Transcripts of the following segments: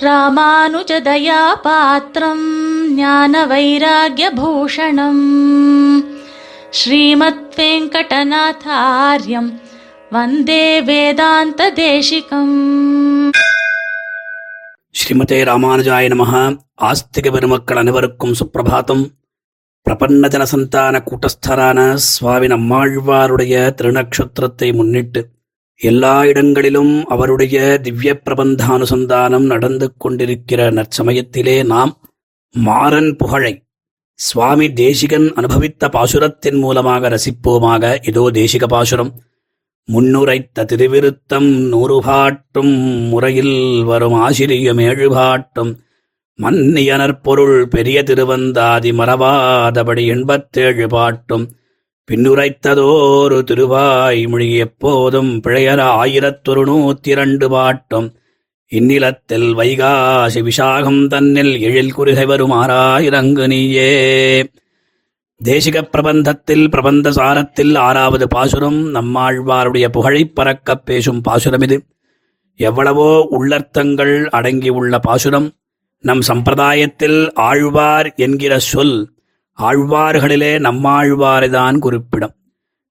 ராமானுஜதயாபாத்திரம் ஞான வைராகியபூஷணம் ஸ்ரீமத் வெங்கடநாதாரியம் வந்தே வேதாந்த தேசிகம் ஸ்ரீமதே ராமானுஜாய நமக ஆஸ்திக பெருமக்கள் அனைவருக்கும் சுப்பிரபாதம் பிரபன்ன ஜனசந்தான கூட்டஸ்தரான சுவாமி நம்மாழ்வாருடைய திருநக்ஷத்திரத்தை முன்னிட்டு எல்லா இடங்களிலும் அவருடைய திவ்ய பிரபந்தானுசந்தானம் நடந்து கொண்டிருக்கிற நற்சமயத்திலே நாம் மாறன் புகழை சுவாமி தேசிகன் அனுபவித்த பாசுரத்தின் மூலமாக ரசிப்போமாக. இதோ தேசிக பாசுரம். முன்னுரைத்த திருவிருத்தம் நூறு பாட்டும் முறையில் வரும் ஆசிரியம் ஏழு பாட்டும் மன்னியனர் பொருள் பெரிய திருவந்தாதி மறவாதபடி எண்பத்தேழு பாட்டும். பின்னுரைத்ததோரு திருவாய் மொழி எப்போதும் பிழையர ஆயிரத்தொரு நூத்தி இரண்டு பாட்டும். இந்நிலத்தில் வைகாசி விசாகம் தன்னில் எழில் குறுகை வருமாறாயிரங்கு நீயே. தேசிக பிரபந்தத்தில் பிரபந்த சாரத்தில் ஆறாவது பாசுரம் நம்மாழ்வாருடைய புகழைப் பறக்கப் பேசும் பாசுரம் இது எவ்வளவோ உள்ளர்த்தங்கள் அடங்கியுள்ள பாசுரம். நம் சம்பிரதாயத்தில் ஆழ்வார் என்கிற சொல் ஆழ்வார்களிலே நம்மாழ்வாரைதான் குறிப்பிடும்.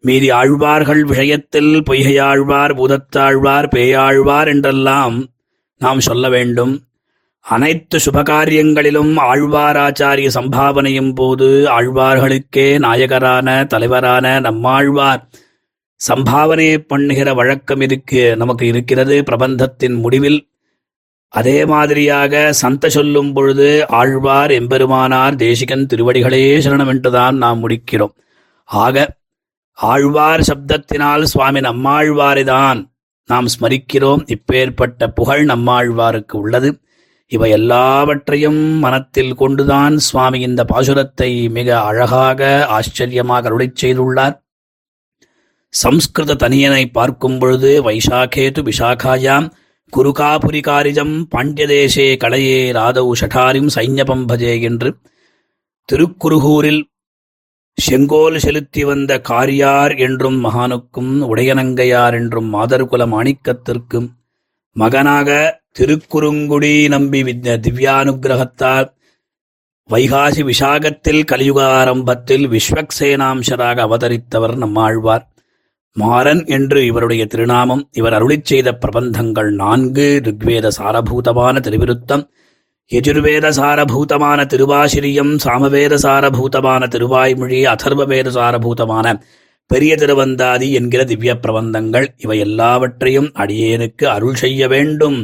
மீதி ஆழ்வார்கள் விஷயத்தில் பொய்கையாழ்வார் பூதத்தாழ்வார் பேயாழ்வார் என்றெல்லாம் நாம் சொல்ல வேண்டும். அனைத்து சுபகாரியங்களிலும் ஆழ்வாராச்சாரிய சம்பாவனையும் போது ஆழ்வார்களுக்கே நாயகரான தலைவரான நம்மாழ்வார் சம்பாவனை பண்ணுகிற வழக்கம் இருக்கு நமக்கு இருக்கிறது. பிரபந்தத்தின் முடிவில் அதே மாதிரியாக சந்த சொல்லும் பொழுது ஆழ்வார் எம்பெருமானார் தேசிகன் திருவடிகளே சரணம் என்றுதான் நாம் முடிக்கிறோம். ஆக ஆழ்வார் சப்தத்தினால் சுவாமி நம்மாழ்வாரைதான் நாம் ஸ்மரிக்கிறோம். இப்பேற்பட்ட புகழ் நம்மாழ்வாருக்கு உள்ளது. இவை எல்லாவற்றையும் மனத்தில் கொண்டுதான் சுவாமி இந்த பாசுரத்தை மிக அழகாக ஆச்சரியமாக அருளை செய்துள்ளார். சம்ஸ்கிருத தனியனை பார்க்கும் பொழுது வைசாகேது விசாகாயாம் குருகாபுரிகாரிஜம் பாண்டியதேசே களையே ராதௌ ஷடாரிம் சைன்யபம் பஜே என்று திருக்குருகூரில் செங்கோல் செலுத்தி வந்த காரியார் என்றும் மகானுக்கும் உடையனங்கையார் என்றும் மாதர்குல மாணிக்கத்திற்கும் மகனாக திருக்குறுங்குடி நம்பி வித்ய திவ்யானுகிரகத்தால் வைகாசி விசாகத்தில் கலியுக ஆரம்பத்தில் விஸ்வக்சேனாம்சராக அவதரித்தவர் நம்மாழ்வார். மாறன் என்று இவருடைய திருநாமம் இவர் அருளிச் செய்த பிரபந்தங்கள் நான்கு ருக்வேத சாரபூதமான திருவிருத்தம் எஜுர்வேத சாரபூதமான திருவாசிரியம் சாமவேத சாரபூதமான திருவாய்மொழி அதர்வவேத சாரபூதமான பெரிய திருவந்தாதி என்கிற திவ்ய பிரபந்தங்கள் இவை எல்லாவற்றையும் அடியேனுக்கு அருள் செய்ய வேண்டும்.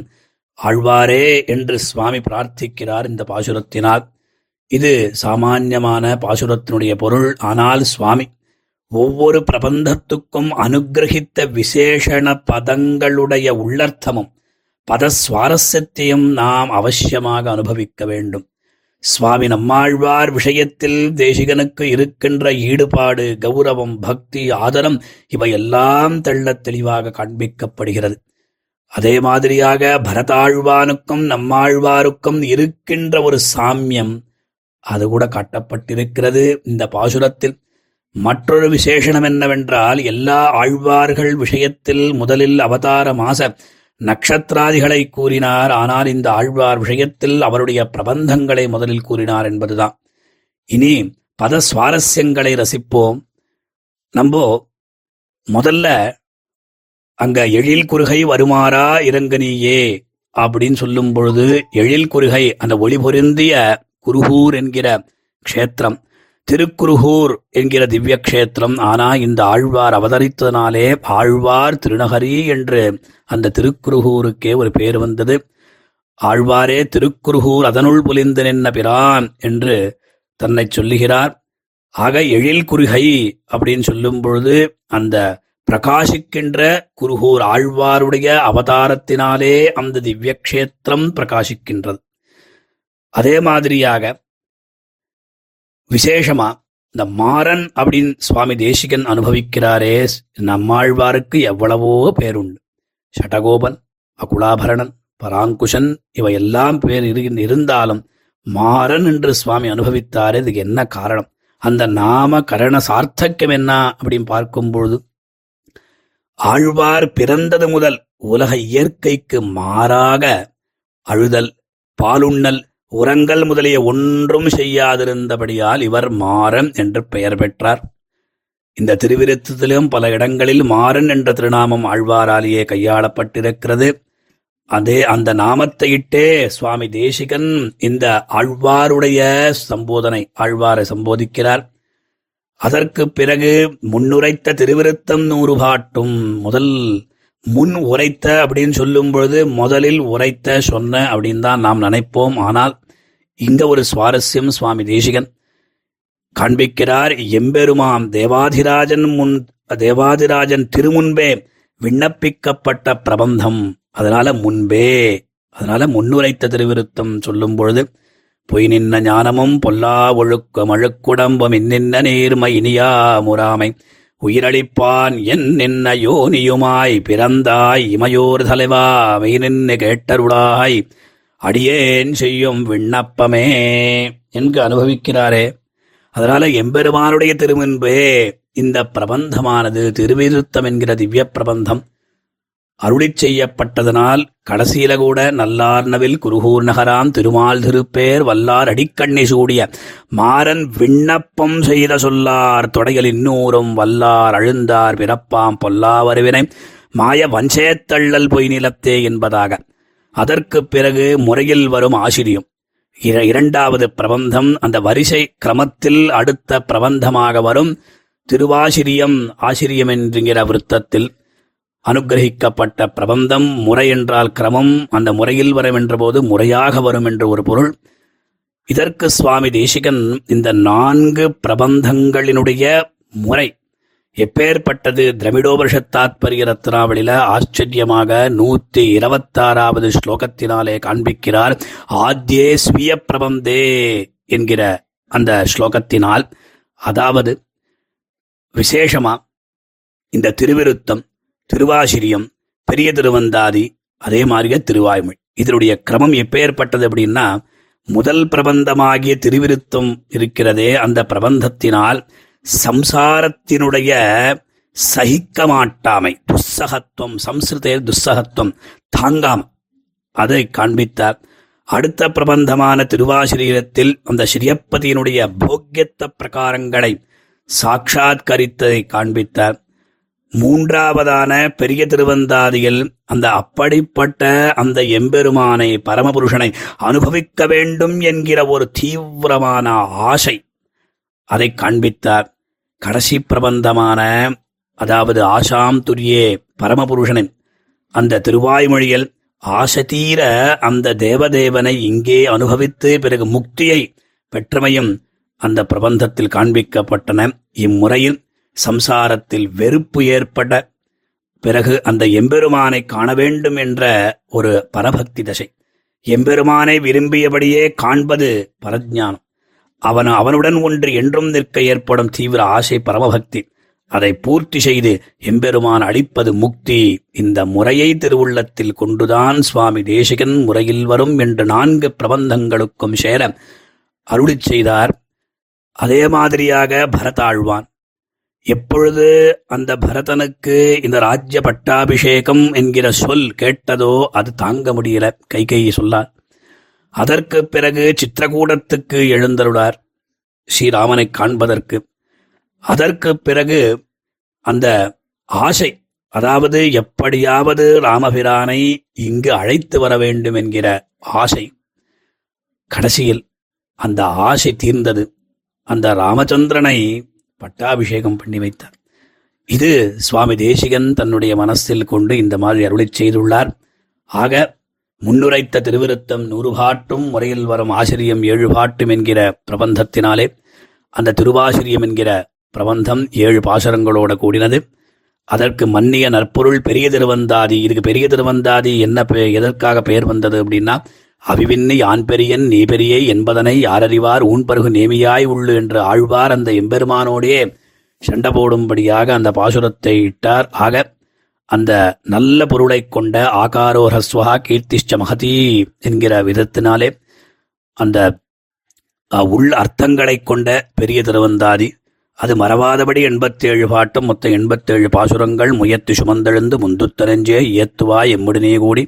ஆழ்வாரே என்று சுவாமி பிரார்த்திக்கிறார் இந்த பாசுரத்தினால். இது சாமான்யமான பாசுரத்தினுடைய பொருள். ஆனால் சுவாமி ஒவ்வொரு பிரபந்தத்துக்கும் அனுகிரகித்த விசேஷண பதங்களுடைய உள்ளர்த்தமும் பத சுவாரஸ்யத்தையும் நாம் அவசியமாக அனுபவிக்க வேண்டும். சுவாமி நம்மாழ்வார் விஷயத்தில் தேசிகனுக்கு இருக்கின்ற ஈடுபாடு கௌரவம் பக்தி ஆதரம் இவையெல்லாம் தெள்ளத் தெளிவாக காண்பிக்கப்படுகிறது. அதே மாதிரியாக பரதாழ்வானுக்கும் நம்மாழ்வாருக்கும் இருக்கின்ற ஒரு சாமியம் அது கூட காட்டப்பட்டிருக்கிறது இந்த பாசுரத்தில். மற்றொரு விசேஷணம் என்னவென்றால் எல்லா ஆழ்வார்கள் விஷயத்தில் முதலில் அவதார மாச நட்சத்திராதிகளை கூறினார். ஆனால் இந்த ஆழ்வார் விஷயத்தில் அவருடைய பிரபந்தங்களை முதலில் கூறினார் என்பதுதான். இனி பத சுவாரஸ்யங்களை ரசிப்போம். நம்போ முதல்ல அங்க எழில் குறுகை வருமாறா இறங்கனியே அப்படின்னு சொல்லும் பொழுது எழில் குறுகை அந்த ஒளி பொருந்திய குருகூர் என்கிற க்ஷேத்திரம் திருக்குருகூர் என்கிற திவ்ய க்ஷேத்திரம் ஆனா இந்த ஆழ்வார் அவதரித்ததனாலே ஆழ்வார் திருநகரி என்று அந்த திருக்குருகூருக்கே ஒரு பேர் வந்தது. ஆழ்வாரே திருக்குருகூர் அதனுள் புலிந்து நின்ன பிரான் என்று தன்னை சொல்லுகிறார். ஆக எழில் குறுகை அப்படின்னு சொல்லும் பொழுது அந்த பிரகாசிக்கின்ற குருகூர் ஆழ்வாருடைய அவதாரத்தினாலே அந்த திவ்ய க்ஷேத்திரம் பிரகாசிக்கின்றது. அதே மாதிரியாக விசேஷமா? இந்த மாறன் அப்படின்னு சுவாமி தேசிகன் அனுபவிக்கிறாரே. நம்மாழ்வாருக்கு எவ்வளவோ பேருண்டு. ஷடகோபன் அகுலாபரணன் பராங்குஷன் இவையெல்லாம் பேர் இரு- இருந்தாலும் மாறன் என்று சுவாமி அனுபவித்தாரே. இதுக்கு என்ன காரணம்? அந்த நாம கரண சார்த்தக்கியம் என்ன அப்படின்னு பார்க்கும் பொழுது ஆழ்வார் பிறந்தது முதல் உலக இயற்கைக்கு மாறாக அழுதல் பாலுண்ணல் உரங்கள் முதலிய ஒன்றும் செய்யாதிருந்தபடியால் இவர் மாறன் என்று பெயர் பெற்றார். இந்த திருவிருத்தத்திலும் பல இடங்களில் மாறன் என்ற திருநாமம் ஆழ்வாராலேயே கையாளப்பட்டிருக்கிறது. அதே அந்த நாமத்தை இட்டே சுவாமி தேசிகன் இந்த ஆழ்வாருடைய சம்போதனை ஆழ்வாரை சம்போதிக்கிறார். அதற்கு பிறகு முன்னுரைத்த திருவிருத்தம் நூறு பாட்டும் முதல் முன் உரைத்த அப்படின்னு சொல்லும் பொழுது முதலில் உரைத்த சொன்ன அப்படின்னு தான் நாம் நினைப்போம். ஆனால் இங்க ஒரு சுவாரஸ்யம் சுவாமி தேசிகன். காண்பிக்கிறார் எம்பெருமாம் தேவாதிராஜன் முன் தேவாதிராஜன் திருமுன்பே விண்ணப்பிக்கப்பட்ட பிரபந்தம். அதனால முன்பே அதனால முன்னுரைத்த திருவிருத்தம் சொல்லும் பொழுது பொய் நின்ன ஞானமும் பொல்லா ஒழுக்கம் அழுக்குடம்பும் இன்னின்ன நேர்மை இனியா முறாமை. உயிரளிப்பான் என் நின்ன யோனியுமாய் பிறந்தாய் இமையோர் தலைவா மெய் நின்று கேட்டருளாய். அடியேன் செய்யும் விண்ணப்பமே என்று அனுபவிக்கிறாரே. அதனால எம்பெருமானுடைய திருமுன்பே இந்த பிரபந்தமானது திருவிருத்தம் என்கிற திவ்ய பிரபந்தம். அருளிச் செய்யப்பட்டதனால் கடைசியில கூட நல்லார்னவில் குருகூர் நகராம் திருமால் திருப்பேர் வல்லார் அடிக்கண்ணி சூடிய மாறன் விண்ணப்பம் செய்த சொல்லார் தொடையில் இன்னூரும் வல்லார் அழுந்தார் பிறப்பாம் பொல்லாவருவினை மாய வஞ்சேத்தள்ளல் பொய் நிலத்தே என்பதாக. அதற்கு பிறகு முறையில் வரும் ஆசிரியம். இரண்டாவது பிரபந்தம் அந்த வரிசை கிரமத்தில் அடுத்த பிரபந்தமாக வரும் திருவாசிரியம் ஆசிரியம் என்கிற விருத்தத்தில். அனுக்கிரகிக்கப்பட்ட பிரபந்தம் முறை என்றால் கிரமம். அந்த முறையில் வரும் என்றபோது முறையாக வரும் என்று ஒரு பொருள். இதற்கு சுவாமி தேசிகன் இந்த நான்கு பிரபந்தங்களினுடைய முறை. எப்பேற்பட்டது? திரமிடோபரிஷத் தாத்பரிய ரத்னாவளியில ஆச்சரியமாக நூத்தி இருபத்தாறாவது ஸ்லோகத்தினாலே காண்பிக்கிறார். ஆத்யே ஸ்விய பிரபந்தே என்கிற அந்த ஸ்லோகத்தினால். அதாவது விசேஷமா இந்த திருவிருத்தம் திருவாசிரியம் பெரிய திருவந்தாதி அதே மாதிரியே திருவாய்மொழி. இதனுடைய கிரமம் எப்பேற்பட்டது அப்படின்னா முதல் பிரபந்தமாகிய திருவிருத்தம் இருக்கிறதே அந்த பிரபந்தத்தினால் சம்சாரத்தினுடைய சகிக்க மாட்டாமை துஸ்ஸகத்துவம் சம்ஸ்கிருதே துஸ்ஸகத்துவம் தாங்காம. அதை காண்பித்தார். அடுத்த பிரபந்தமான திருவாசிரியத்தில் அந்த ஸ்ரீயப்பதியினுடைய போக்கியத்த பிரகாரங்களை சாட்சாத்கரித்ததை காண்பித்தார். மூன்றாவதான பெரிய திருவந்தாதியில் அந்த அப்படிப்பட்ட அந்த எம்பெருமானை பரமபுருஷனை அனுபவிக்க வேண்டும் என்கிற ஒரு தீவிரமான ஆசை. அதை காண்பித்தார். கடைசி பிரபந்தமான அதாவது ஆசாம் துரியே பரமபுருஷனை அந்த திருவாய்மொழியில் ஆசதீர அந்த தேவதேவனை இங்கே அனுபவித்து பிறகு முக்தியை பெற்றமையும் அந்த பிரபந்தத்தில் காண்பிக்கப்பட்டன. இம்முறையில் சம்சாரத்தில் வெறுப்பு ஏற்பட பிறகு அந்த எம்பெருமானை காண வேண்டும் என்ற ஒரு பரபக்தி தசை. எம்பெருமானை விரும்பியபடியே காண்பது பரஜானம் அவன் அவனுடன் ஒன்று என்றும் நிற்க ஏற்படும் தீவிர ஆசை பரமபக்தி. அதை பூர்த்தி செய்து எம்பெருமான் அளிப்பது முக்தி. இந்த முறையை திருவுள்ளத்தில் கொண்டுதான் சுவாமி தேசிகன் முறையில் வரும் என்று நான்கு பிரபந்தங்களுக்கும் சேர அருளிச் செய்தார். அதே மாதிரியாக பரதாழ்வான். எப்பொழுது அந்த பரதனுக்கு இந்த ராஜ்ய பட்டாபிஷேகம் என்கிற சொல் கேட்டதோ அது தாங்க முடியல. கைகை சொல்லார். அதற்கு பிறகு சித்திரகூடத்துக்கு எழுந்தருளார் ஸ்ரீராமனை காண்பதற்கு. அதற்கு பிறகு அந்த ஆசை அதாவது எப்படியாவது ராமபிரானை இங்கு அழைத்து வர வேண்டும் என்கிற ஆசை கடைசியில் அந்த ஆசை தீர்ந்தது. அந்த ராமச்சந்திரனை பட்டாபிஷேகம் பண்ணி வைத்தார். இது சுவாமி தேசிகன் தன்னுடைய மனசில் கொண்டு இந்த மாதிரி அருளை செய்துள்ளார். ஆக முன்னுரைத்த திருவிருத்தம் நூறு பாட்டும் முறையில் வரும் ஆசிரியம் ஏழு பாட்டும் என்கிற பிரபந்தத்தினாலே அந்த திருவாசிரியம் என்கிற பிரபந்தம் ஏழு பாசரங்களோட கூடினது. அதற்கு மன்னிய நற்பொருள் பெரிய திருவந்தாதி இதுக்கு பெரிய திருவந்தாதி என்ன எதற்காக பெயர் வந்தது அப்படின்னா அவிவின்னை ஆண் பெரியன் நீ பெரியை என்பதனை யாரறிவார்? ஊன்பருகு நேமியாய் உள்ளு என்று ஆழ்வார் அந்த எம்பெருமானோடே சண்டை போடும்படியாக அந்த பாசுரத்தை இட்டார். ஆக அந்த நல்ல பொருளைக் கொண்ட ஆகாரோ ஹஸ்வஹா கீர்த்திஷ்ட மகதி என்கிற விதத்தினாலே அந்த உள் அர்த்தங்களைக் கொண்ட பெரிய திருவந்தாதி அது மறவாதபடி எண்பத்தேழு பாட்டும் மொத்தம் எண்பத்தேழு பாசுரங்கள் முயத்து சுமந்தெழுந்து முந்துத்தனஞ்சே இயத்துவாய் எம்முடனே கூடி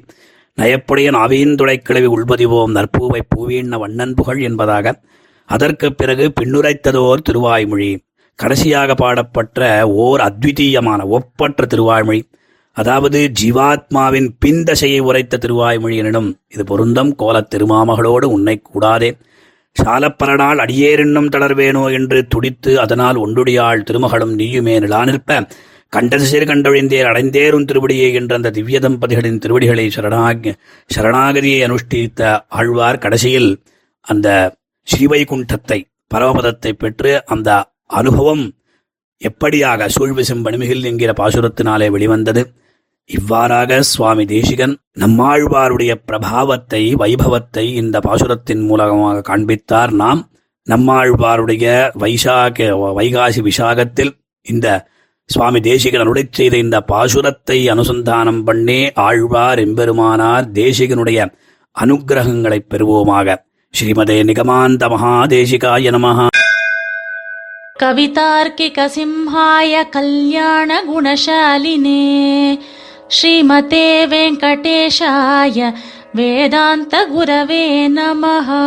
நயப்புடைய நாவீந்துளை கிளவி உள்பதிவோம். நற்பூவை பூவீண்ண வண்ணன் புகழ் என்பதாக அதற்குப் பிறகு பின்னுரைத்ததோர் திருவாய்மொழி. கடைசியாக பாடப்பட்ட ஓர் அத்விதீயமான ஒப்பற்ற திருவாய்மொழி. அதாவது ஜீவாத்மாவின் பின்தசையை உரைத்த திருவாய்மொழி எனினும் இது பொருந்தம். கோலத் திருமாமகளோடு உன்னை கூடாதே. சாலப்பரனால் அடியேறென்னும் தளர்வேனோ என்று துடித்து அதனால் ஒன்றுடையாள் திருமகளும் நீயுமே கண்டது சேர் கண்டொழிந்தேர் அடைந்தேரும் திருவடியே என்ற அந்த திவ்ய தம்பதிகளின் திருவடிகளை சரணாக சரணாகதியை அனுஷ்டித்த ஆழ்வார் கடைசியில் அந்த ஸ்ரீவைகுண்டத்தை பரமபதத்தை பெற்று அந்த அனுபவம் எப்படியாக சூழ்விசும் பணிமிகில் என்கிற பாசுரத்தினாலே வெளிவந்தது. இவ்வாறாக சுவாமி தேசிகன் நம்மாழ்வாருடைய பிரபாவத்தை வைபவத்தை இந்த பாசுரத்தின் மூலமாக காண்பித்தார். நாம் நம்மாழ்வாருடைய வைசாக வைகாசி விசாகத்தில் இந்த சுவாமி தேசிகனுடைய செய்த இந்த பாசுரத்தை அனுசந்தானம் பண்ணி ஆழ்வார் எம்பெருமானார் தேசிகனுடைய அனுகிரகங்களை பெறுவோமாக. ஸ்ரீமதே நிகமாந்த மகாதேசிகாய நமஹா. கவிதார்க்கிக சிம்ஹாய கல்யாண குணசாலினே. ஸ்ரீமதே வெங்கடேஷாய வேதாந்த குரவே நமஹா.